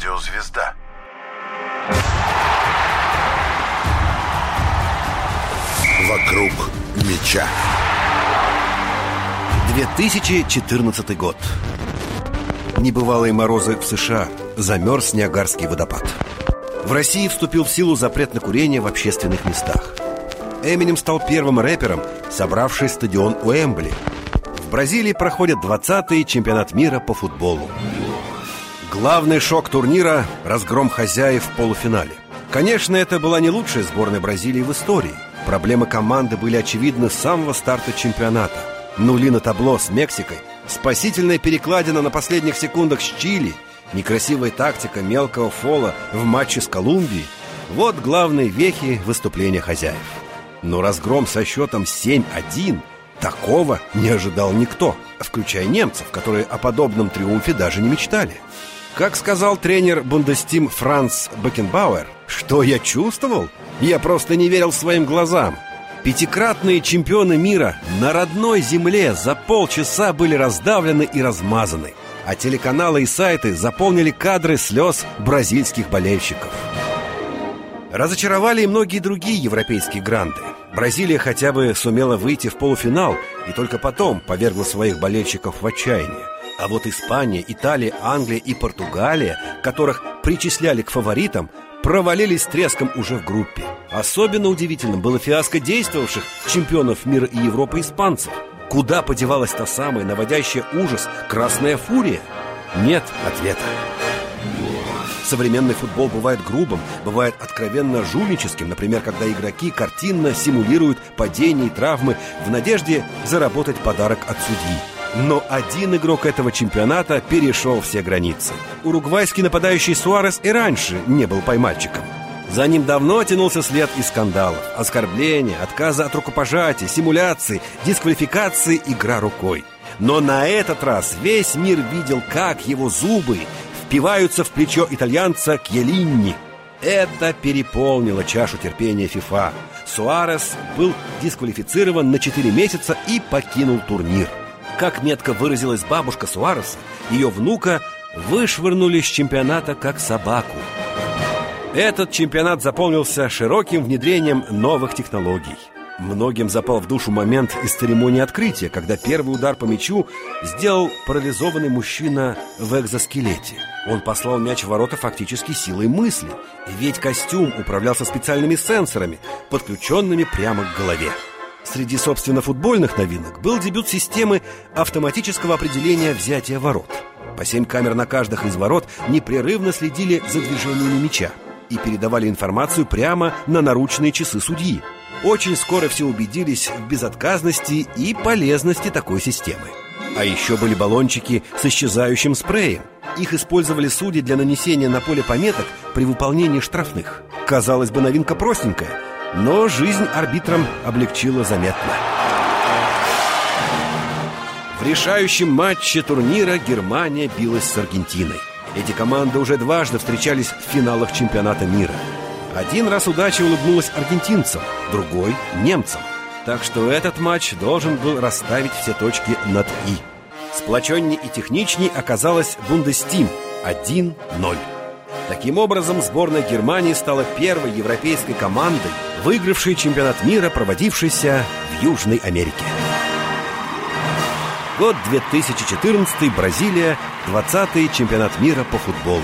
радиозвезда. Вокруг меча. 2014 год. Небывалые морозы в США. Замерз Ниагарский водопад. В России вступил в силу запрет на курение в общественных местах. Эминем стал первым рэпером, собравший стадион Уэмбли. В Бразилии проходит 20-й чемпионат мира по футболу. Главный шок турнира – разгром хозяев в полуфинале. Конечно, это была не лучшая сборная Бразилии в истории. Проблемы команды были очевидны с самого старта чемпионата. Нули на табло с Мексикой, спасительная перекладина на последних секундах с Чили, некрасивая тактика мелкого фола в матче с Колумбией – вот главные вехи выступления хозяев. Но разгром со счетом 7-1 такого не ожидал никто, включая немцев, которые о подобном триумфе даже не мечтали. Как сказал тренер Бундестим Франц Бекенбауэр, что я чувствовал? Я просто не верил своим глазам. Пятикратные чемпионы мира на родной земле за полчаса были раздавлены и размазаны, а телеканалы и сайты заполнили кадры слез бразильских болельщиков. Разочаровали и многие другие европейские гранды. Бразилия хотя бы сумела выйти в полуфинал и только потом повергла своих болельщиков в отчаяние. А вот Испания, Италия, Англия и Португалия, которых причисляли к фаворитам, провалились треском уже в группе. Особенно удивительным было фиаско действовавших чемпионов мира и Европы испанцев. Куда подевалась та самая наводящая ужас красная фурия? Нет ответа. Современный футбол бывает грубым, бывает откровенно жульническим, например, когда игроки картинно симулируют падения и травмы в надежде заработать подарок от судьи. Но один игрок этого чемпионата перешел все границы. Уругвайский нападающий Суарес и раньше не был поймальчиком. За ним давно тянулся след из скандалов. Оскорбления, отказа от рукопожатия, симуляции, дисквалификации, игра рукой. Но на этот раз весь мир видел, как его зубы впиваются в плечо итальянца Кьелинни. Это переполнило чашу терпения ФИФА. Суарес был дисквалифицирован на 4 месяца и покинул турнир. Как метко выразилась бабушка Суареса, ее внука вышвырнули с чемпионата как собаку. Этот чемпионат заполнился широким внедрением новых технологий. Многим запал в душу момент из церемонии открытия, когда первый удар по мячу сделал парализованный мужчина в экзоскелете. Он послал мяч в ворота фактически силой мысли, ведь костюм управлялся специальными сенсорами, подключенными прямо к голове. Среди, собственно, футбольных новинок был дебют системы автоматического определения взятия ворот. По семь камер на каждых из ворот непрерывно следили за движениями мяча и передавали информацию прямо на наручные часы судьи. Очень скоро все убедились в безотказности и полезности такой системы. А еще были баллончики с исчезающим спреем. Их использовали судьи для нанесения на поле пометок при выполнении штрафных. Казалось бы, новинка простенькая, но жизнь арбитрам облегчила заметно. В решающем матче турнира Германия билась с Аргентиной. Эти команды уже дважды встречались в финалах чемпионата мира. Один раз удача улыбнулась аргентинцам, другой – немцам. Так что этот матч должен был расставить все точки над «и». Сплоченней и техничней оказалась Бундестим 1-0. Таким образом, сборная Германии стала первой европейской командой, выигравшей чемпионат мира, проводившийся в Южной Америке. Год 2014, Бразилия, 20-й чемпионат мира по футболу.